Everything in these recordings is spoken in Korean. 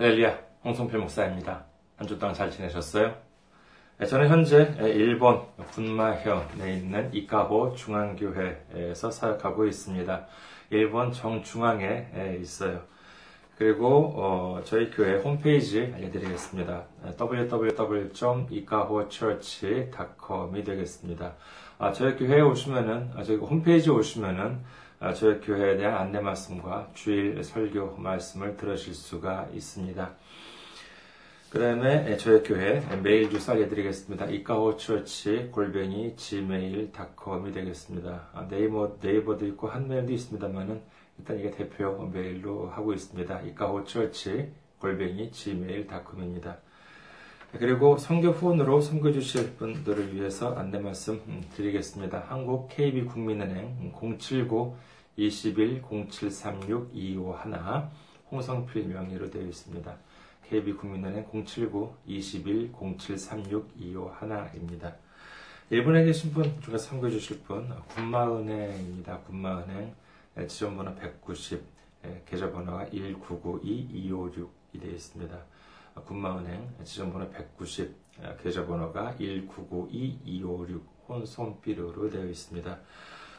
할렐루야, 홍성필 목사입니다. 한 주 동안 잘 지내셨어요? 네, 저는 현재 일본 군마현에 있는 이카호 중앙교회에서 사역하고 있습니다. 일본 정중앙에 있어요. 그리고 어, 저희 교회 홈페이지 알려드리겠습니다. www.ikahochurch.com이 되겠습니다. 아, 저희 교회에 오시면은 아, 저희 홈페이지에 오시면은 아, 저희 교회에 대한 안내 말씀과 주일 설교 말씀을 들으실 수가 있습니다. 그 다음에 저희 교회 메일 주소 알려드리겠습니다. 이카호처치 골뱅이 gmail.com이 되겠습니다. 아, 네이버, 네이버도 있고 한메일도 있습니다만은 일단 이게 대표 메일로 하고 있습니다. 이카호처치 골뱅이 gmail.com입니다. 그리고 선교 후원으로 선교 주실 분들을 위해서 안내 말씀 음, 드리겠습니다. 한국 KB국민은행 079 21 0736 251 홍성필 명의로 되어 있습니다. KB국민은행 079 21 0736 251입니다. 일본에 계신 분 중에 선교 주실 분 군마은행입니다. 군마은행 지점번호 190 계좌번호가 1992256이 되어 있습니다. 군마은행 지점번호 190, 계좌번호가 1992256 혼손비료로 되어 있습니다.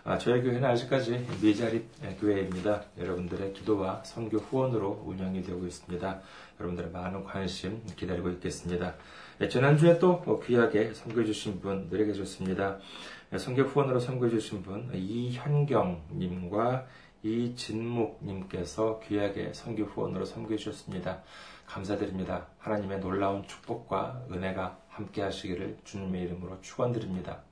아, 저희 교회는 아직까지 미자립 교회입니다. 여러분들의 기도와 선교 후원으로 운영이 되고 있습니다. 여러분들의 많은 관심 기다리고 있겠습니다. 네, 지난주에 또 귀하게 선교해 주신 분들이 계셨습니다. 네, 선교 후원으로 선교해 주신 분 이현경님과 이진묵님께서 귀하게 선교 후원으로 선교해 주셨습니다. 감사드립니다. 하나님의 놀라운 축복과 은혜가 함께 하시기를 주님의 이름으로 축원드립니다.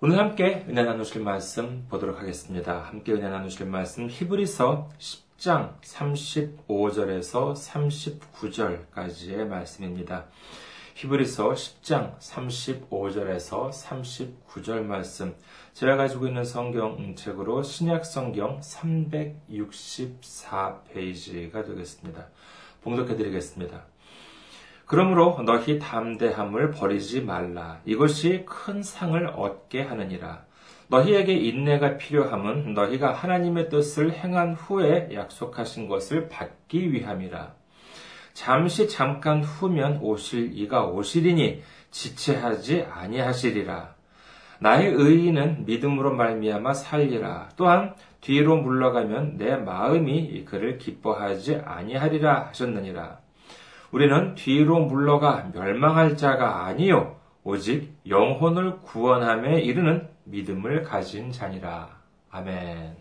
오늘 함께 은혜 나누실 말씀 보도록 하겠습니다. 함께 은혜 나누실 말씀 히브리서 10장 35절에서 39절까지의 말씀입니다. 히브리서 10장 35절에서 39절 말씀. 제가 가지고 있는 성경 책으로 신약 성경 364페이지가 되겠습니다. 봉독해 드리겠습니다. 그러므로 너희 담대함을 버리지 말라. 이것이 큰 상을 얻게 하느니라. 너희에게 인내가 필요함은 너희가 하나님의 뜻을 행한 후에 약속하신 것을 받기 위함이라. 잠시 잠깐 후면 오실 이가 오시리니 지체하지 아니하시리라. 나의 의인은 믿음으로 말미암아 살리라. 또한 뒤로 물러가면 내 마음이 그를 기뻐하지 아니하리라 하셨느니라. 우리는 뒤로 물러가 멸망할 자가 아니요 오직 영혼을 구원함에 이르는 믿음을 가진 자니라. 아멘.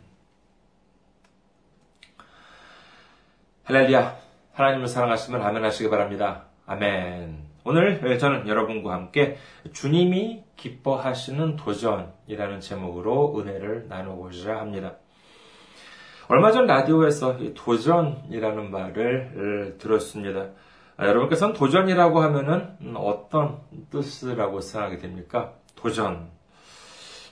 할렐루야. 하나님을 사랑하시면 아멘 하시기 바랍니다. 아멘. 오늘 저는 여러분과 함께 주님이 기뻐하시는 도전이라는 제목으로 은혜를 나누고자 합니다. 얼마 전 라디오에서 도전이라는 말을 들었습니다. 아, 여러분께서는 도전이라고 하면은 어떤 뜻이라고 생각이 됩니까? 도전.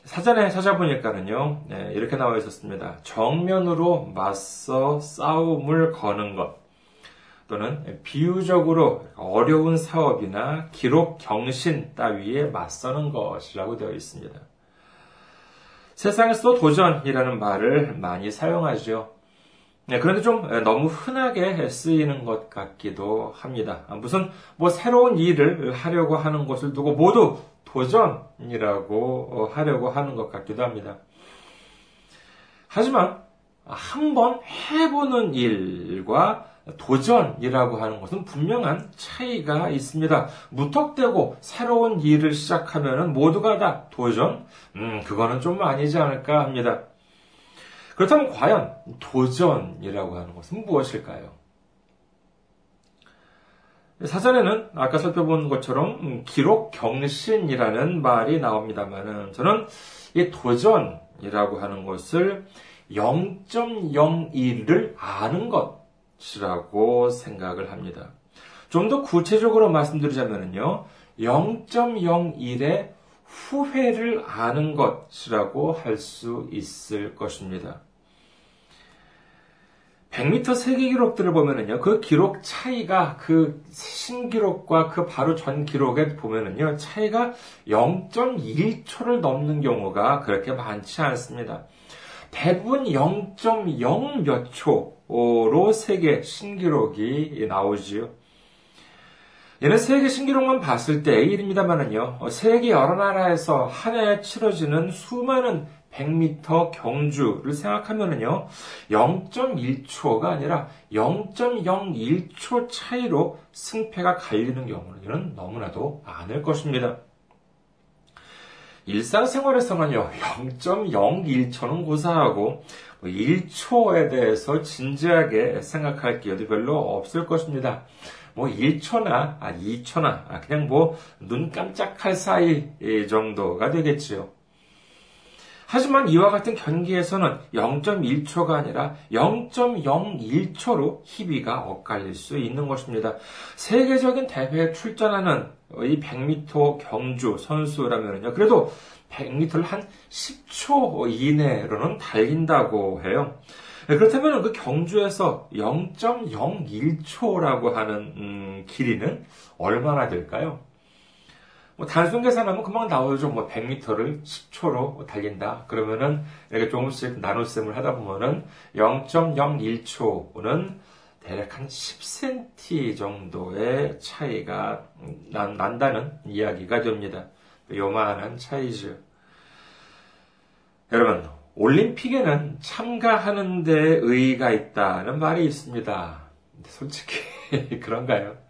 사전에 찾아보니까는요, 네, 이렇게 나와 있었습니다. 정면으로 맞서 싸움을 거는 것. 또는 비유적으로 어려운 사업이나 기록 경신 따위에 맞서는 것이라고 되어 있습니다. 세상에서 도전이라는 말을 많이 사용하죠. 네, 그런데 좀 너무 흔하게 쓰이는 것 같기도 합니다. 무슨 뭐 새로운 일을 하려고 하는 것을 두고 모두 도전이라고 하려고 하는 것 같기도 합니다. 하지만 한번 해보는 일과 도전이라고 하는 것은 분명한 차이가 있습니다. 무턱대고 새로운 일을 시작하면 모두가 다 도전? 음, 그거는 좀 아니지 않을까 합니다. 그렇다면 과연 도전이라고 하는 것은 무엇일까요? 사전에는 아까 살펴본 것처럼 음, 기록 경신이라는 말이 나옵니다만은 저는 이 도전이라고 하는 것을 0.01을 아는 것이라고 생각을 합니다. 좀 더 구체적으로 말씀드리자면요. 0.01의 후회를 아는 것이라고 할 수 있을 것입니다. 100m 세계 기록들을 보면은요, 그 기록 차이가 그 신기록과 그 바로 전 기록에 보면은요, 차이가 0.1초를 넘는 경우가 그렇게 많지 않습니다. 대부분 0.0 몇 초, 기록으로 세계 신기록이 나오지요. 얘는 세계 신기록만 봤을 때 일입니다만은요, 세계 여러 나라에서 한 해에 치러지는 수많은 100m 경주를 생각하면은요, 0.1초가 아니라 0.01초 차이로 승패가 갈리는 경우는 너무나도 많을 것입니다. 일상생활에서는요, 0.01초는 고사하고 1초에 뭐 대해서 진지하게 생각할 기회도 별로 없을 것입니다. 뭐 1초나 2초나 그냥 뭐 눈 깜짝할 사이 정도가 되겠지요. 하지만 이와 같은 경기에서는 0.1초가 아니라 0.01초로 희비가 엇갈릴 수 있는 것입니다. 세계적인 대회에 출전하는 이 100m 경주 선수라면요. 그래도 100m를 한 10초 이내로는 달린다고 해요. 그렇다면 그 경주에서 0.01초라고 하는 음, 길이는 얼마나 될까요? 뭐 단순 계산하면 금방 나오죠. 뭐 100m를 10초로 달린다. 그러면은 이렇게 조금씩 나눗셈을 하다 보면은 0.01초는 대략 한 10cm 정도의 차이가 난, 난다는 이야기가 됩니다. 요만한 차이죠. 여러분, 올림픽에는 참가하는 데 의의가 있다는 말이 있습니다. 솔직히 그런가요?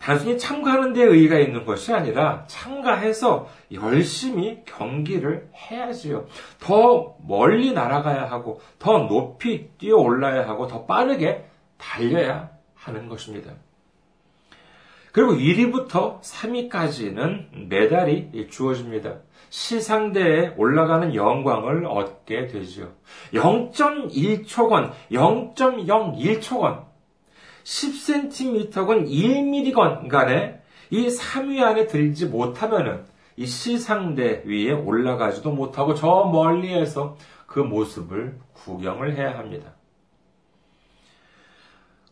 단순히 참가하는 데 의의가 있는 것이 아니라 참가해서 열심히 경기를 해야지요. 더 멀리 날아가야 하고, 더 높이 뛰어 올라야 하고, 더 빠르게 달려야 하는 것입니다. 그리고 1위부터 3위까지는 메달이 주어집니다. 시상대에 올라가는 영광을 얻게 되죠. 0.1초건, 0.01초건, 10cm건 1mm건 간에 이 3위 안에 들지 못하면은 이 시상대 위에 올라가지도 못하고 저 멀리에서 그 모습을 구경을 해야 합니다.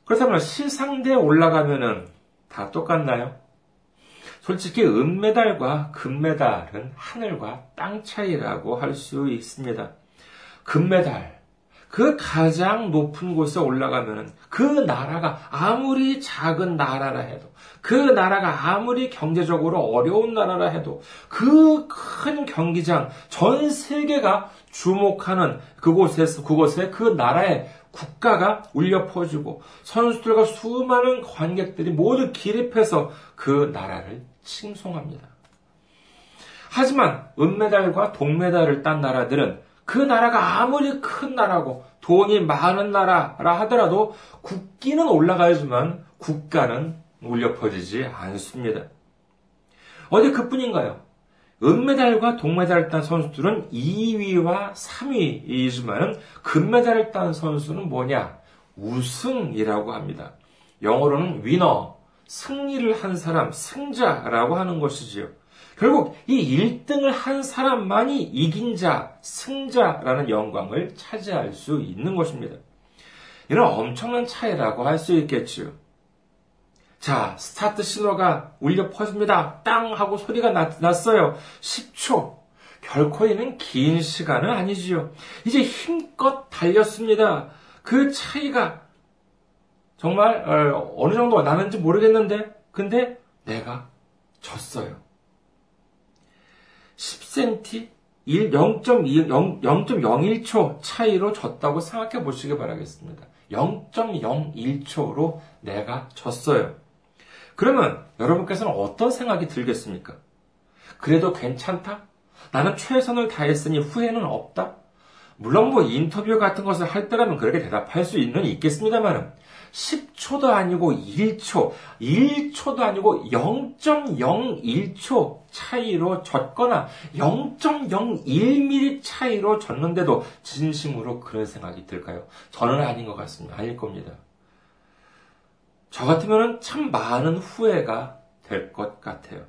그렇다면 시상대에 올라가면은 다 똑같나요? 솔직히 은메달과 금메달은 하늘과 땅 차이라고 할 수 있습니다. 금메달, 그 가장 높은 곳에 올라가면은 그 나라가 아무리 작은 나라라 해도 그 나라가 아무리 경제적으로 어려운 나라라 해도 그 큰 경기장 전 세계가 주목하는 그곳에서 그곳에 그 나라의 국가가 울려 퍼지고 선수들과 수많은 관객들이 모두 기립해서 그 나라를 칭송합니다. 하지만 은메달과 동메달을 딴 나라들은 그 나라가 아무리 큰 나라고 돈이 많은 나라라 하더라도 국기는 올라가야지만 국가는 울려 퍼지지 않습니다. 어디 그뿐인가요? 은메달과 동메달을 딴 선수들은 2위와 3위이지만 금메달을 딴 선수는 뭐냐? 우승이라고 합니다. 영어로는 위너, 승리를 한 사람, 승자라고 하는 것이지요. 결국 이 1등을 한 사람만이 이긴 자, 승자라는 영광을 차지할 수 있는 것입니다. 이런 엄청난 차이라고 할 수 있겠지요. 자, 스타트 신호가 울려 퍼집니다. 땅! 하고 소리가 났, 어요 10초. 결코 이는 긴 시간은 아니지요. 이제 힘껏 달렸습니다. 그 차이가 정말 어, 어느 정도 나는지 모르겠는데, 근데 내가 졌어요. 10cm 0.01초 차이로 졌다고 생각해 보시기 바라겠습니다. 0.01초로 내가 졌어요. 그러면 여러분께서는 어떤 생각이 들겠습니까? 그래도 괜찮다? 나는 최선을 다했으니 후회는 없다? 물론 뭐 인터뷰 같은 것을 할 때라면 그렇게 대답할 수 있는 있겠습니다만은 10초도 아니고 1초, 1초도 아니고 0.01초 차이로 졌거나 0.01mm 차이로 졌는데도 진심으로 그런 생각이 들까요? 저는 아닌 것 같습니다. 아닐 겁니다. 저 같으면 참 많은 후회가 될 것 같아요.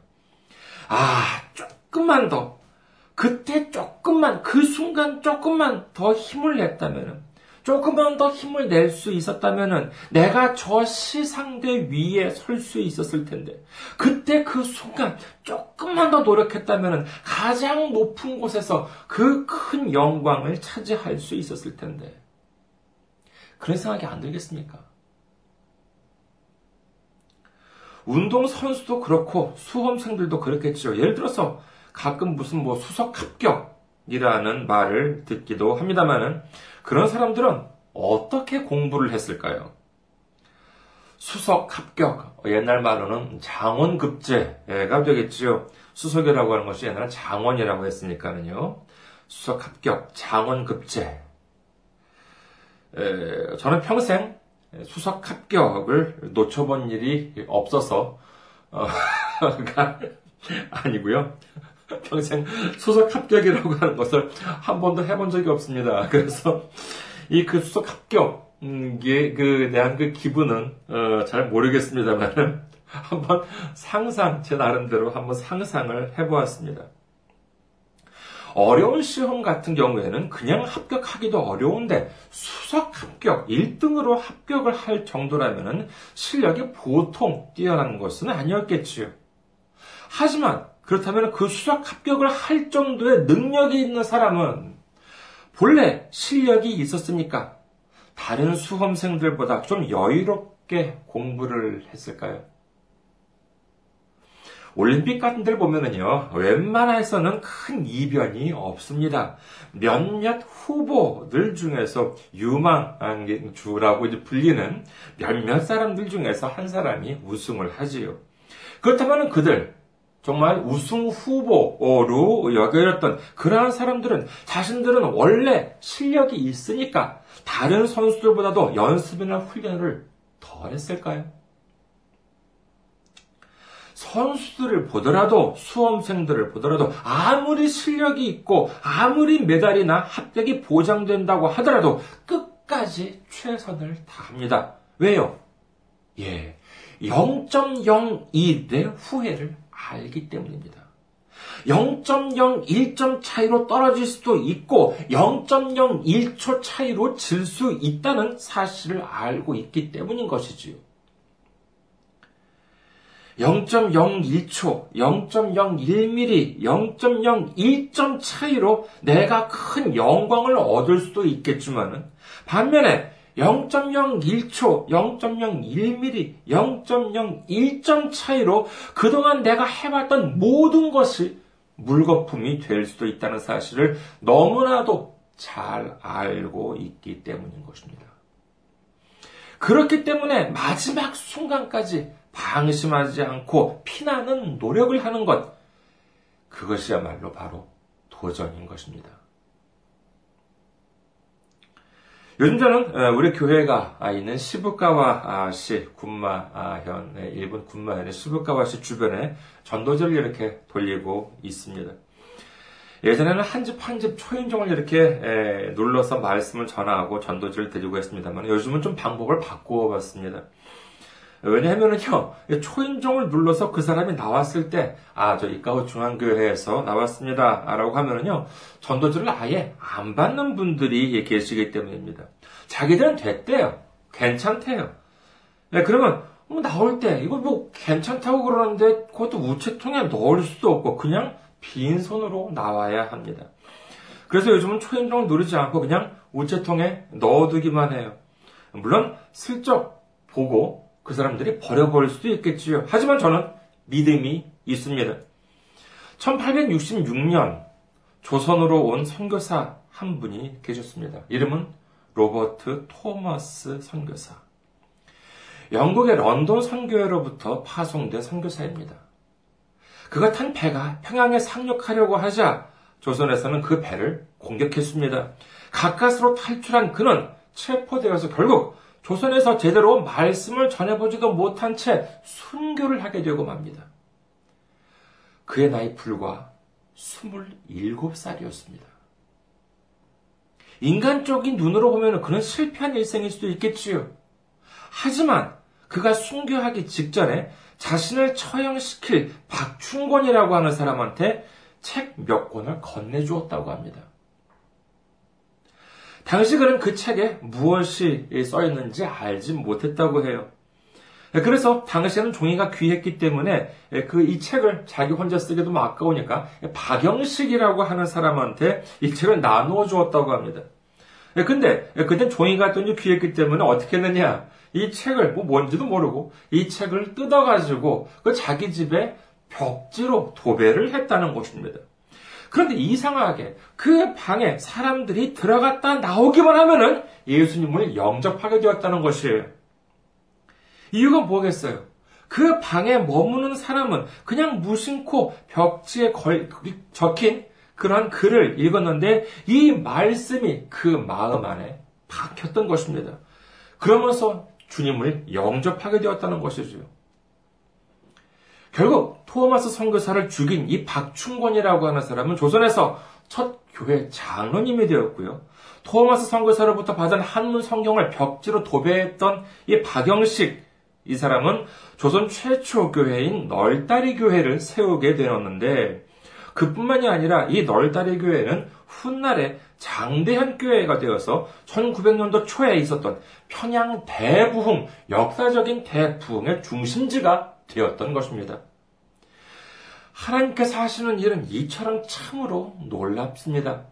아, 조금만 더, 그때 조금만, 그 순간 조금만 더 힘을 냈다면 조금만 더 힘을 낼 수 있었다면 내가 저 시상대 위에 설 수 있었을 텐데 그때 그 순간 조금만 더 노력했다면 가장 높은 곳에서 그 큰 영광을 차지할 수 있었을 텐데 그런 생각이 안 들겠습니까? 운동 선수도 그렇고 수험생들도 그렇겠죠. 예를 들어서 가끔 무슨 뭐 수석 합격이라는 말을 듣기도 합니다만은 그런 사람들은 어떻게 공부를 했을까요? 수석 합격, 옛날 말로는 장원급제가 되겠지요. 수석이라고 하는 것이 옛날에 장원이라고 했으니까는요. 수석 합격, 장원급제. 저는 평생 수석 합격을 놓쳐본 일이 없어서, 어, 아니고요. 평생 수석 합격이라고 하는 것을 한 번도 해본 적이 없습니다. 그래서 이 그 수석 합격, 음, 그 대한 그 기분은 어, 잘 모르겠습니다만은 한번 상상 제 나름대로 한번 상상을 해보았습니다. 어려운 시험 같은 경우에는 그냥 합격하기도 어려운데 수석 합격 1등으로 합격을 할 정도라면 실력이 보통 뛰어난 것은 아니었겠지요. 하지만 그렇다면 그 수석 합격을 할 정도의 능력이 있는 사람은 본래 실력이 있었습니까? 다른 수험생들보다 좀 여유롭게 공부를 했을까요? 올림픽 같은 데를 보면은요, 웬만해서는 큰 이변이 없습니다. 몇몇 후보들 중에서 유망한 주라고 이제 불리는 몇몇 사람들 중에서 한 사람이 우승을 하지요. 그렇다면 그들, 정말 우승 후보로 여겨졌던 그러한 사람들은 자신들은 원래 실력이 있으니까 다른 선수들보다도 연습이나 훈련을 덜 했을까요? 선수들을 보더라도 수험생들을 보더라도 아무리 실력이 있고 아무리 메달이나 합격이 보장된다고 하더라도 끝까지 최선을 다합니다. 왜요? 예. 0.01의 후회를 알기 때문입니다. 0.01점 차이로 떨어질 수도 있고 0.01초 차이로 질 수 있다는 사실을 알고 있기 때문인 것이지요. 0.01초, 0.01mm, 0.01점 차이로 내가 큰 영광을 얻을 수도 있겠지만은 반면에 0.01초, 0.01mm, 0.01점 차이로 그동안 내가 해봤던 모든 것이 물거품이 될 수도 있다는 사실을 너무나도 잘 알고 있기 때문인 것입니다. 그렇기 때문에 마지막 순간까지 방심하지 않고 피나는 노력을 하는 것, 그것이야말로 바로 도전인 것입니다. 요즘 저는 우리 교회가 있는 시부가와시 군마현, 일본 군마현의 시부가와시 주변에 전도제를 이렇게 돌리고 있습니다. 예전에는 한 집 한 집 초인종을 이렇게 눌러서 말씀을 전하고 전도지를 드리고 했습니다만 요즘은 좀 방법을 바꾸어 봤습니다. 왜냐하면은요, 초인종을 눌러서 그 사람이 나왔을 때, 아, 저 이카호 중앙교회에서 나왔습니다. 라고 하면은요, 전도지를 아예 안 받는 분들이 계시기 때문입니다. 자기들은 됐대요. 괜찮대요. 네, 그러면, 뭐 나올 때, 이거 뭐 괜찮다고 그러는데, 그것도 우체통에 넣을 수도 없고, 그냥 빈손으로 나와야 합니다. 그래서 요즘은 초인종을 누르지 않고 그냥 우체통에 넣어두기만 해요. 물론, 슬쩍 보고, 그 사람들이 버려버릴 수도 있겠지요. 하지만 저는 믿음이 있습니다. 1866년 조선으로 온 선교사 한 분이 계셨습니다. 이름은 로버트 토머스 선교사. 영국의 런던 선교회로부터 파송된 선교사입니다. 그가 탄 배가 평양에 상륙하려고 하자 조선에서는 그 배를 공격했습니다. 가까스로 탈출한 그는 체포되어서 결국 조선에서 제대로 말씀을 전해보지도 못한 채 순교를 하게 되고 맙니다. 그의 나이 불과 27살이었습니다. 인간적인 눈으로 보면 그는 실패한 일생일 수도 있겠지요. 하지만 그가 순교하기 직전에 자신을 처형시킬 박충권이라고 하는 사람한테 책 몇 권을 건네주었다고 합니다. 당시 그는 그 책에 무엇이 써 있는지 알지 못했다고 해요. 그래서 당시에는 종이가 귀했기 때문에 그 이 책을 자기 혼자 쓰기도 뭐 아까우니까 박영식이라고 하는 사람한테 이 책을 나누어 주었다고 합니다. 근데 그땐 종이가 돈이 귀했기 때문에 어떻게 했느냐? 이 책을 뭐 뭔지도 모르고 이 책을 뜯어가지고 그 자기 집에 벽지로 도배를 했다는 것입니다. 그런데 이상하게 그 방에 사람들이 들어갔다 나오기만 하면은 예수님을 영접하게 되었다는 것이에요. 이유가 뭐겠어요? 그 방에 머무는 사람은 그냥 무심코 벽지에 걸, 적힌 그러한 글을 읽었는데 이 말씀이 그 마음 안에 박혔던 것입니다. 그러면서 주님을 영접하게 되었다는 것이죠. 결국 토마스 선교사를 죽인 이 박충권이라고 하는 사람은 조선에서 첫 교회 장로님이 되었고요. 토마스 선교사로부터 받은 한문 성경을 벽지로 도배했던 이 박영식 이 사람은 조선 최초 교회인 널다리 교회를 세우게 되었는데 그뿐만이 아니라 이 널다리 교회는 훗날에 장대현 교회가 되어서 1900년도 초에 있었던 평양 대부흥, 역사적인 대부흥의 중심지가 되었던 것입니다. 하나님께서 하시는 일은 이처럼 참으로 놀랍습니다.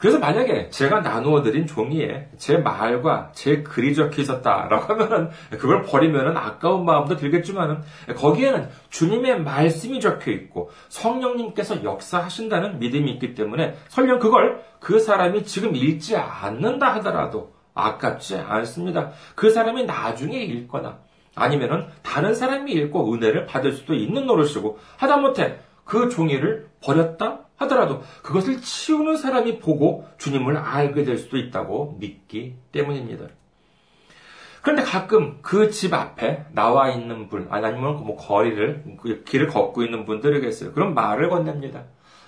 그래서 만약에 제가 나누어 드린 종이에 제 말과 제 글이 적혀 있었다라고 하면은 그걸 버리면은 아까운 마음도 들겠지만은 거기에는 주님의 말씀이 적혀 있고 성령님께서 역사하신다는 믿음이 있기 때문에 설령 그걸 그 사람이 지금 읽지 않는다 하더라도 아깝지 않습니다. 그 사람이 나중에 읽거나 아니면은 다른 사람이 읽고 은혜를 받을 수도 있는 노릇이고 하다못해 그 종이를 버렸다 하더라도 그것을 치우는 사람이 보고 주님을 알게 될 수도 있다고 믿기 때문입니다. 그런데 가끔 그 집 앞에 나와 있는 분, 아니면 뭐 거리를, 그 길을 걷고 있는 분들에게서 그런 말을 건넵니다.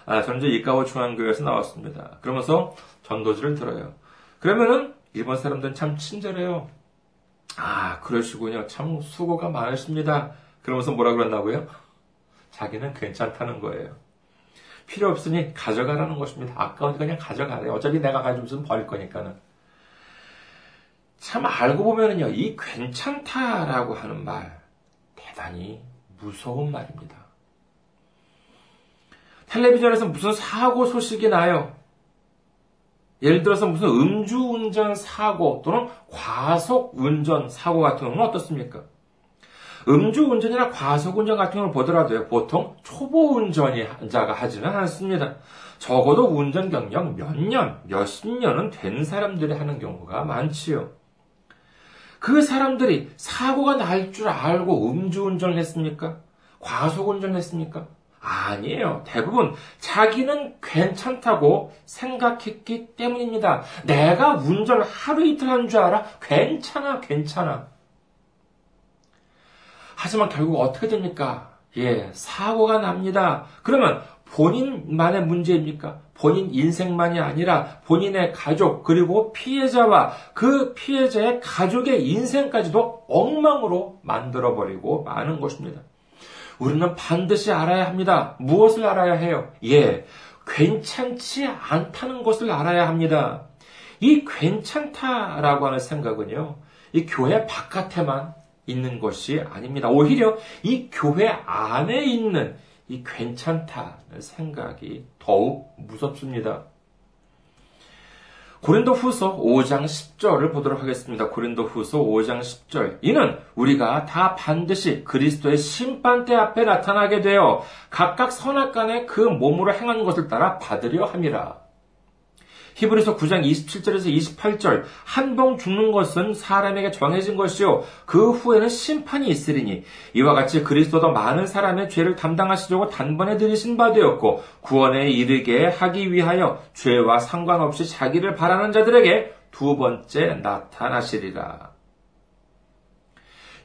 아, 이제 이카오 중앙교회에서 나왔습니다. 그러면서 전도지를 들어요. 그러면은 일본 사람들은 참 친절해요. 아, 그러시군요. 참 수고가 많으십니다. 그러면서 뭐라 그런다고요? 자기는 괜찮다는 거예요. 필요 없으니 가져가라는 것입니다. 아까우니까 그냥 가져가래. 어차피 내가 가지고 있으면 버릴 거니까는. 참 알고 보면은요, 이 괜찮다라고 하는 말, 대단히 무서운 말입니다. 텔레비전에서 무슨 사고 소식이 나요. 예를 들어서 무슨 음주운전 사고 또는 과속운전 사고 같은 경우는 어떻습니까? 음주운전이나 과속운전 같은 걸 보더라도요, 보통 초보운전자가 하지는 않습니다. 적어도 운전 경력 몇 년, 몇십 년은 된 사람들이 하는 경우가 많지요. 그 사람들이 사고가 날 줄 알고 음주운전을 했습니까? 과속운전을 했습니까? 아니에요. 대부분 자기는 괜찮다고 생각했기 때문입니다. 내가 운전을 하루 이틀 한 줄 알아? 괜찮아, 괜찮아. 하지만 결국 어떻게 됩니까? 예, 사고가 납니다. 그러면 본인만의 문제입니까? 본인 인생만이 아니라 본인의 가족, 그리고 피해자와 그 피해자의 가족의 인생까지도 엉망으로 만들어버리고 마는 것입니다. 우리는 반드시 알아야 합니다. 무엇을 알아야 해요? 예, 괜찮지 않다는 것을 알아야 합니다. 이 괜찮다라고 하는 생각은요, 이 교회 바깥에만 있는 것이 아닙니다. 오히려 이 교회 안에 있는 이 괜찮다는 생각이 더욱 무섭습니다. 고린도 후서 5장 10절을 보도록 하겠습니다. 고린도 후서 5장 10절. 이는 우리가 다 반드시 그리스도의 심판대 앞에 나타나게 되어 각각 선악간에 그 몸으로 행한 것을 따라 받으려 함이라. 히브리서 9장 27절에서 28절 한 번 죽는 것은 사람에게 정해진 것이요 그 후에는 심판이 있으리니 이와 같이 그리스도도 많은 사람의 죄를 담당하시려고 단번에 들이신 바 되었고 구원에 이르게 하기 위하여 죄와 상관없이 자기를 바라는 자들에게 두 번째 나타나시리라.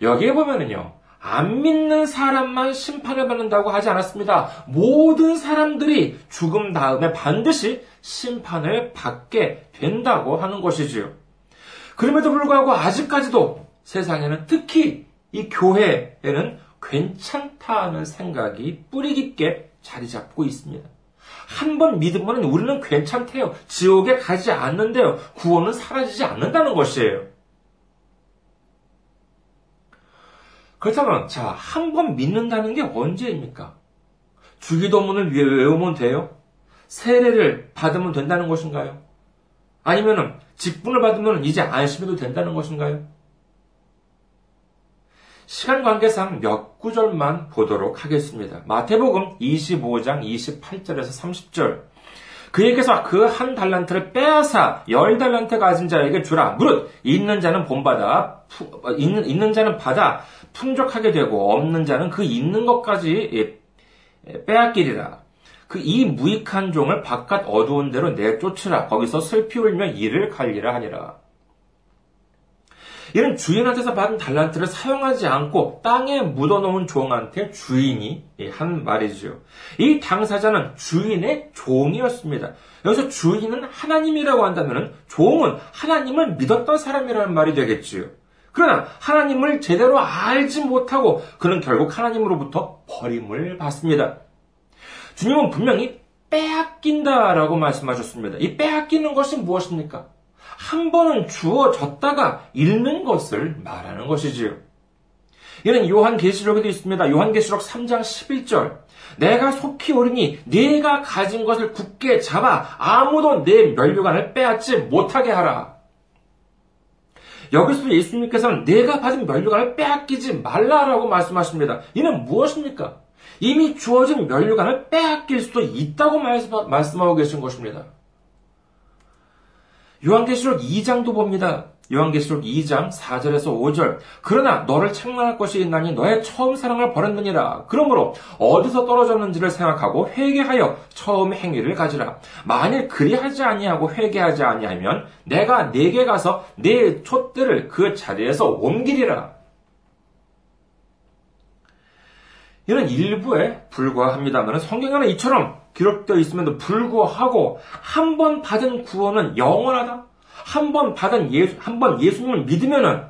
여기에 보면은요. 안 믿는 사람만 심판을 받는다고 하지 않았습니다. 모든 사람들이 죽음 다음에 반드시 심판을 받게 된다고 하는 것이지요. 그럼에도 불구하고 아직까지도 세상에는 특히 이 교회에는 괜찮다는 생각이 뿌리 깊게 자리 잡고 있습니다. 한 번 믿으면 우리는 괜찮대요. 지옥에 가지 않는데요. 구원은 사라지지 않는다는 것이에요. 그렇다면, 자, 한 번 믿는다는 게 언제입니까? 주기도문을 외우면 돼요? 세례를 받으면 된다는 것인가요? 아니면은 직분을 받으면 이제 안심해도 된다는 것인가요? 시간 관계상 몇 구절만 보도록 하겠습니다. 마태복음 25장 28절에서 30절. 그에게서 그 한 달란트를 빼앗아 열 달란트 가진 자에게 주라. 무릇 있는 자는 본받아 어, 있는, 있는 자는 받아 풍족하게 되고 없는 자는 그 있는 것까지 예, 빼앗기리라. 그 이 무익한 종을 바깥 어두운 데로 내쫓으라. 거기서 슬피 울며 이를 갈리라 하니라. 이런 주인한테서 받은 달란트를 사용하지 않고 땅에 묻어놓은 종한테 주인이 한 말이죠. 이 당사자는 주인의 종이었습니다. 여기서 주인은 하나님이라고 한다면 종은 하나님을 믿었던 사람이라는 말이 되겠지요. 그러나 하나님을 제대로 알지 못하고 그는 결국 하나님으로부터 버림을 받습니다. 주님은 분명히 빼앗긴다라고 말씀하셨습니다. 이 빼앗기는 것이 무엇입니까? 한 번은 주어졌다가 잃는 것을 말하는 것이지요. 이는 요한계시록에도 있습니다. 요한계시록 3장 11절. 내가 속히 오르니 네가 가진 것을 굳게 잡아 아무도 내 멸류관을 빼앗지 못하게 하라. 여기서 예수님께서는 내가 받은 멸류관을 빼앗기지 말라라고 말씀하십니다. 이는 무엇입니까? 이미 주어진 멸류관을 빼앗길 수도 있다고 말씀하고 계신 것입니다. 요한계시록 2장도 봅니다. 요한계시록 2장 4절에서 5절. 그러나 너를 책망할 것이 있나니 너의 처음 사랑을 버렸느니라. 그러므로 어디서 떨어졌는지를 생각하고 회개하여 처음 행위를 가지라. 만일 그리하지 아니하고 회개하지 아니하면 내가 네게 가서 네 촛대를 그 자리에서 옮기리라. 이런 일부에 불과합니다만 성경에는 이처럼 기록되어 있음에도 불구하고 한 번 받은 구원은 영원하다. 한 번 받은 예수, 한 번 예수님을 믿으면은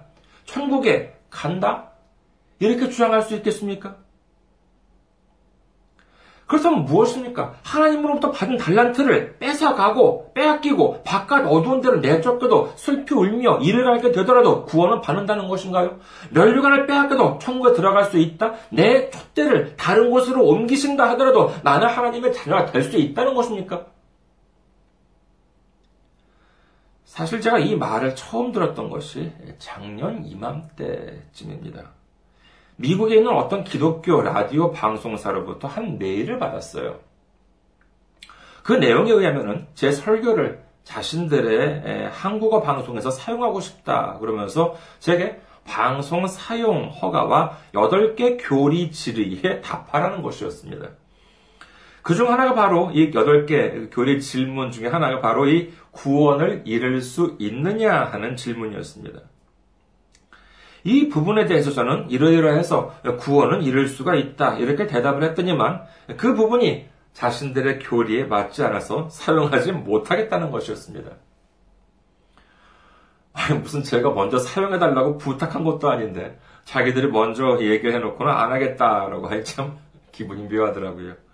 천국에 간다? 이렇게 주장할 수 있겠습니까? 그렇다면 무엇입니까? 하나님으로부터 받은 달란트를 뺏어가고 빼앗기고 바깥 어두운 데를 내쫓겨도 슬피 울며 이를 갈게 되더라도 구원은 받는다는 것인가요? 멸류관을 빼앗겨도 천국에 들어갈 수 있다? 내 촛대를 다른 곳으로 옮기신다 하더라도 나는 하나님의 자녀가 될 수 있다는 것입니까? 사실 제가 이 말을 처음 들었던 것이 작년 이맘때쯤입니다. 미국에 있는 어떤 기독교 라디오 방송사로부터 한 메일을 받았어요. 그 내용에 의하면은 제 설교를 자신들의 한국어 방송에서 사용하고 싶다 그러면서 제게 방송 사용 허가와 8개 교리 질의에 답하라는 것이었습니다. 그 중 하나가 바로 이 8개 교리 질문 중에 하나가 바로 이 구원을 이룰 수 있느냐 하는 질문이었습니다. 이 부분에 대해서 저는 이러이러해서 구원은 이룰 수가 있다. 이렇게 대답을 했더니만 그 부분이 자신들의 교리에 맞지 않아서 사용하지 못하겠다는 것이었습니다. 아니, 무슨 제가 먼저 사용해달라고 부탁한 것도 아닌데, 자기들이 먼저 얘기를 해놓고는 안 하겠다라고 하니 참 기분이 묘하더라고요.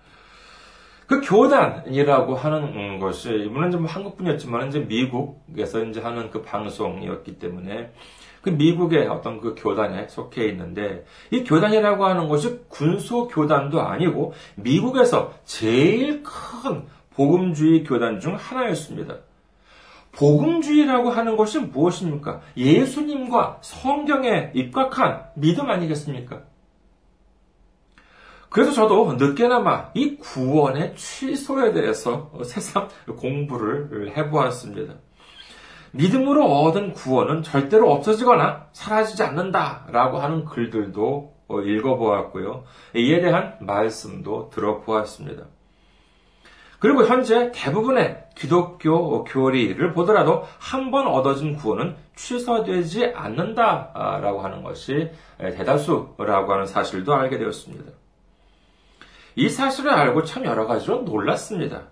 그 교단이라고 하는 것이, 이번엔 좀 한국분이었지만, 이제 미국에서 이제 하는 그 방송이었기 때문에, 그 미국의 어떤 그 교단에 속해 있는데 이 교단이라고 하는 것이 군소 교단도 아니고 미국에서 제일 큰 복음주의 교단 중 하나였습니다. 복음주의라고 하는 것이 무엇입니까? 예수님과 성경에 입각한 믿음 아니겠습니까? 그래서 저도 늦게나마 이 구원의 취소에 대해서 새삼 공부를 해보았습니다. 믿음으로 얻은 구원은 절대로 없어지거나 사라지지 않는다라고 하는 글들도 어, 읽어보았고요. 이에 대한 말씀도 들어보았습니다. 그리고 현재 대부분의 기독교 교리를 보더라도 한 번 얻어진 구원은 취소되지 않는다라고 하는 것이 대다수라고 하는 사실도 알게 되었습니다. 이 사실을 알고 참 여러 가지로 놀랐습니다.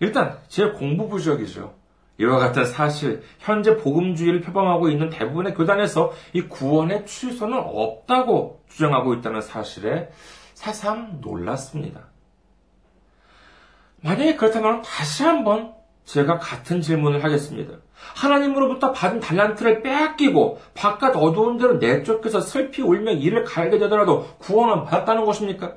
일단 제 공부 부족이죠. 이와 같은 사실, 현재 복음주의를 표방하고 있는 대부분의 교단에서 이 구원의 취소는 없다고 주장하고 있다는 사실에 새삼 놀랐습니다. 만약에 그렇다면 다시 한번 제가 같은 질문을 하겠습니다. 하나님으로부터 받은 달란트를 빼앗기고 바깥 어두운 데로 내쫓겨서 슬피 울며 이를 갈게 되더라도 구원은 받았다는 것입니까?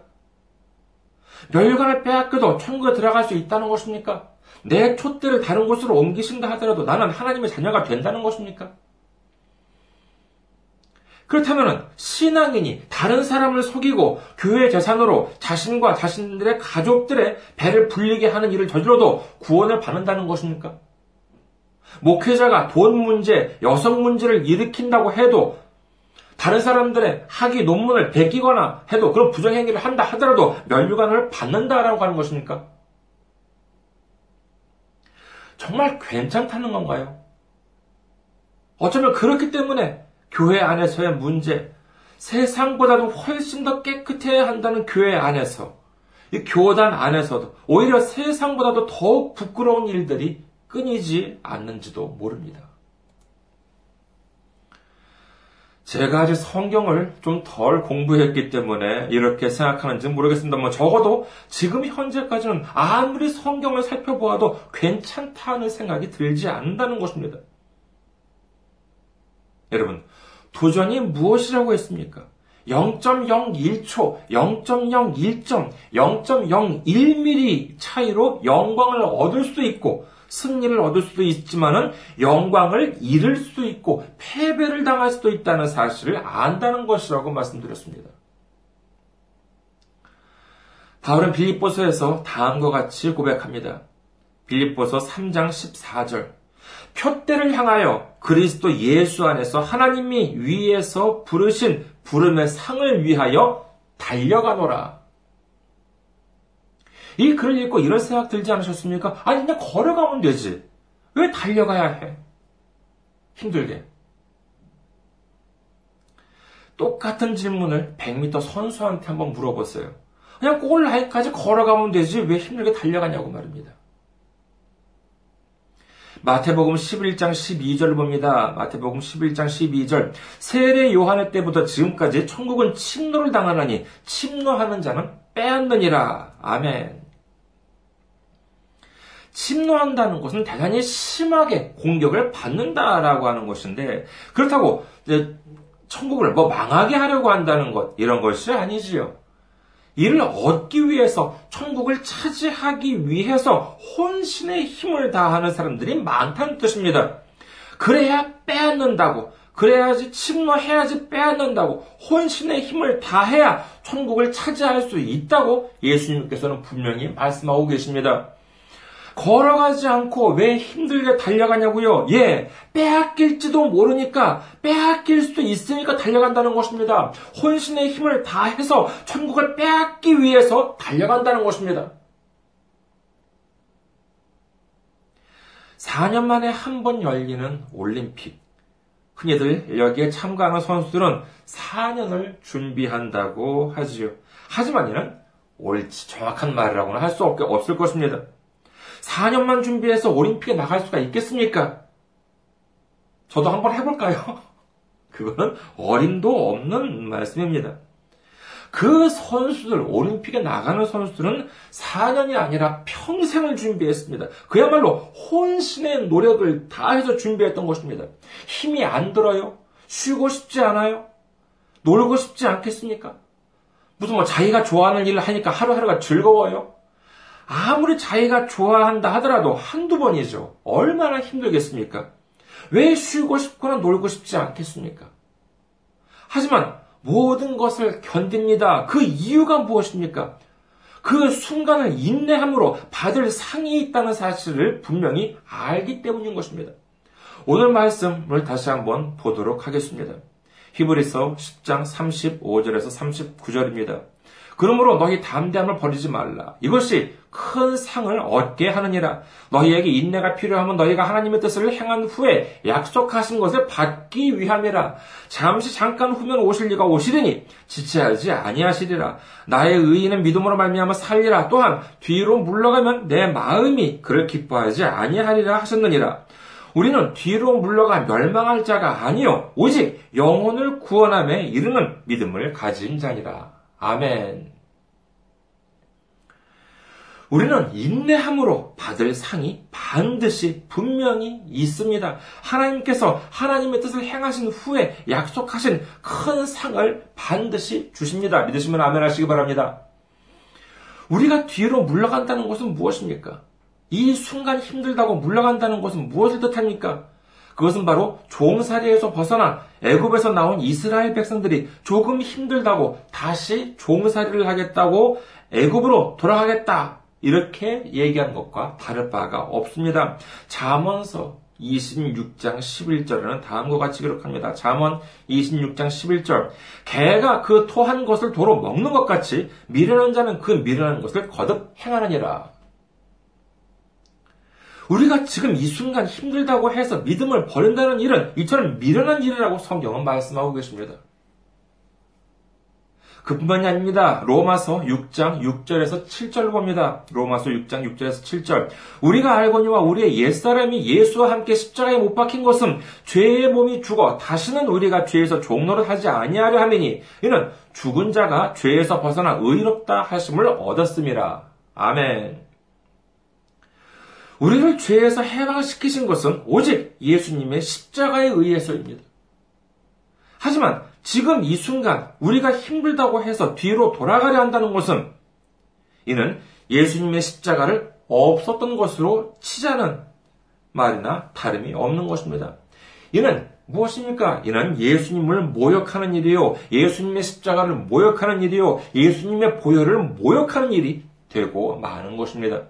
멸관을 빼앗겨도 천국에 들어갈 수 있다는 것입니까? 내 촛대를 다른 곳으로 옮기신다 하더라도 나는 하나님의 자녀가 된다는 것입니까? 그렇다면 신앙인이 다른 사람을 속이고 교회 재산으로 자신과 자신들의 가족들의 배를 불리게 하는 일을 저질러도 구원을 받는다는 것입니까? 목회자가 돈 문제, 여성 문제를 일으킨다고 해도 다른 사람들의 학위 논문을 베끼거나 해도 그런 부정행위를 한다 하더라도 면류관을 받는다라고 하는 것입니까? 정말 괜찮다는 건가요? 어쩌면 그렇기 때문에 교회 안에서의 문제, 세상보다도 훨씬 더 깨끗해야 한다는 교회 안에서, 이 교단 안에서도 오히려 세상보다도 더욱 부끄러운 일들이 끊이지 않는지도 모릅니다. 제가 아직 성경을 좀 덜 공부했기 때문에 이렇게 생각하는지 모르겠습니다만 뭐 적어도 지금 현재까지는 아무리 성경을 살펴보아도 괜찮다는 생각이 들지 않는다는 것입니다. 여러분, 도전이 무엇이라고 했습니까? 0.01초, 0.01점, 0.01mm 차이로 영광을 얻을 수 있고 승리를 얻을 수도 있지만은 영광을 잃을 수도 있고 패배를 당할 수도 있다는 사실을 안다는 것이라고 말씀드렸습니다. 바울은 빌립보서에서 다음과 같이 고백합니다. 빌립보서 3장 14절. 표대를 향하여 그리스도 예수 안에서 하나님이 위에서 부르신 부름의 상을 위하여 달려가노라. 이 글을 읽고 이런 생각 들지 않으셨습니까? 아니, 그냥 걸어가면 되지. 왜 달려가야 해? 힘들게. 똑같은 질문을 100m 선수한테 한번 물어보세요. 그냥 골 라인까지 걸어가면 되지 왜 힘들게 달려가냐고 말입니다. 마태복음 11장 12절 봅니다. 마태복음 11장 12절. 세례 요한의 때부터 지금까지 천국은 침노를 당하나니 침노하는 자는 빼앗느니라. 아멘. 침노한다는 것은 대단히 심하게 공격을 받는다라고 하는 것인데 그렇다고 천국을 뭐 망하게 하려고 한다는 것 이런 것이 아니지요. 이를 얻기 위해서 천국을 차지하기 위해서 혼신의 힘을 다하는 사람들이 많다는 뜻입니다. 그래야 빼앗는다고 그래야지 침노해야지 빼앗는다고 혼신의 힘을 다해야 천국을 차지할 수 있다고 예수님께서는 분명히 말씀하고 계십니다. 걸어가지 않고 왜 힘들게 달려가냐고요? 예, 빼앗길지도 모르니까 빼앗길 수도 있으니까 달려간다는 것입니다. 혼신의 힘을 다해서 천국을 빼앗기 위해서 달려간다는 것입니다. 4년 만에 한 번 열리는 올림픽. 흔히들 여기에 참가하는 선수들은 4년을 준비한다고 하지요. 하지만 이는 옳지 정확한 말이라고는 할 수 없을 것입니다. 4년만 준비해서 올림픽에 나갈 수가 있겠습니까? 저도 한번 해볼까요? 그거는 어림도 없는 말씀입니다. 그 선수들, 올림픽에 나가는 선수들은 4년이 아니라 평생을 준비했습니다. 그야말로 혼신의 노력을 다해서 준비했던 것입니다. 힘이 안 들어요? 쉬고 싶지 않아요? 놀고 싶지 않겠습니까? 무슨 뭐 자기가 좋아하는 일을 하니까 하루하루가 즐거워요? 아무리 자기가 좋아한다 하더라도 한두 번이죠. 얼마나 힘들겠습니까? 왜 쉬고 싶거나 놀고 싶지 않겠습니까? 하지만 모든 것을 견딥니다. 그 이유가 무엇입니까? 그 순간을 인내함으로 받을 상이 있다는 사실을 분명히 알기 때문인 것입니다. 오늘 말씀을 다시 한번 보도록 하겠습니다. 히브리서 10장 35절에서 39절입니다. 그러므로 너희 담대함을 버리지 말라. 이것이 큰 상을 얻게 하느니라. 너희에게 인내가 필요하면 너희가 하나님의 뜻을 행한 후에 약속하신 것을 받기 위함이라. 잠시 잠깐 후면 오실 리가 오시리니 지체하지 아니하시리라. 나의 의인은 믿음으로 말미암아 살리라. 또한 뒤로 물러가면 내 마음이 그를 기뻐하지 아니하리라 하셨느니라. 우리는 뒤로 물러가 멸망할 자가 아니요 오직 영혼을 구원함에 이르는 믿음을 가진 자니라. 아멘. 우리는 인내함으로 받을 상이 반드시 분명히 있습니다. 하나님께서 하나님의 뜻을 행하신 후에 약속하신 큰 상을 반드시 주십니다. 믿으시면 아멘 하시기 바랍니다. 우리가 뒤로 물러간다는 것은 무엇입니까? 이 순간 힘들다고 물러간다는 것은 무엇을 뜻합니까? 그것은 바로 종살이에서 벗어나 애굽에서 나온 이스라엘 백성들이 조금 힘들다고 다시 종살이를 하겠다고 애굽으로 돌아가겠다 이렇게 얘기한 것과 다를 바가 없습니다. 잠언서 26장 11절에는 다음과 같이 기록합니다. 잠언 26장 11절 개가 그 토한 것을 도로 먹는 것 같이 미련한 자는 그 미련한 것을 거듭 행하느니라. 우리가 지금 이 순간 힘들다고 해서 믿음을 버린다는 일은 이처럼 미련한 일이라고 성경은 말씀하고 계십니다. 그뿐만이 아닙니다. 로마서 6장 6절에서 7절 봅니다. 로마서 6장 6절에서 7절. 우리가 알거니와 우리의 옛사람이 예수와 함께 십자가에 못 박힌 것은 죄의 몸이 죽어 다시는 우리가 죄에서 종로를 하지 아니하려 함이니 이는 죽은 자가 죄에서 벗어나 의롭다 하심을 얻었음이라. 아멘. 우리를 죄에서 해방시키신 것은 오직 예수님의 십자가에 의해서입니다. 하지만 지금 이 순간 우리가 힘들다고 해서 뒤로 돌아가려 한다는 것은 이는 예수님의 십자가를 없었던 것으로 치자는 말이나 다름이 없는 것입니다. 이는 무엇입니까? 이는 예수님을 모욕하는 일이요. 예수님의 십자가를 모욕하는 일이요. 예수님의 보혈을 모욕하는 일이 되고 마는 것입니다.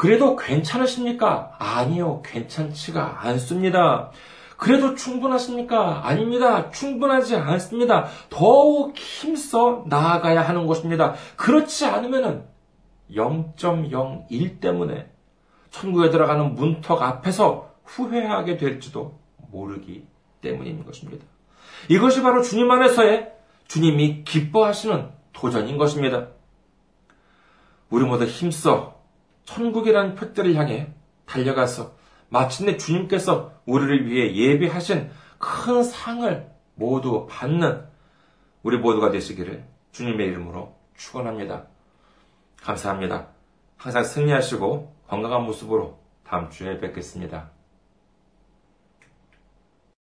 그래도 괜찮으십니까? 아니요, 괜찮지가 않습니다. 그래도 충분하십니까? 아닙니다. 충분하지 않습니다. 더욱 힘써 나아가야 하는 것입니다. 그렇지 않으면 0.01 때문에 천국에 들어가는 문턱 앞에서 후회하게 될지도 모르기 때문인 것입니다. 이것이 바로 주님 안에서의 주님이 기뻐하시는 도전인 것입니다. 우리 모두 힘써 천국이라는 표대를 향해 달려가서 마침내 주님께서 우리를 위해 예비하신 큰 상을 모두 받는 우리 모두가 되시기를 주님의 이름으로 축원합니다. 감사합니다. 항상 승리하시고 건강한 모습으로 다음 주에 뵙겠습니다.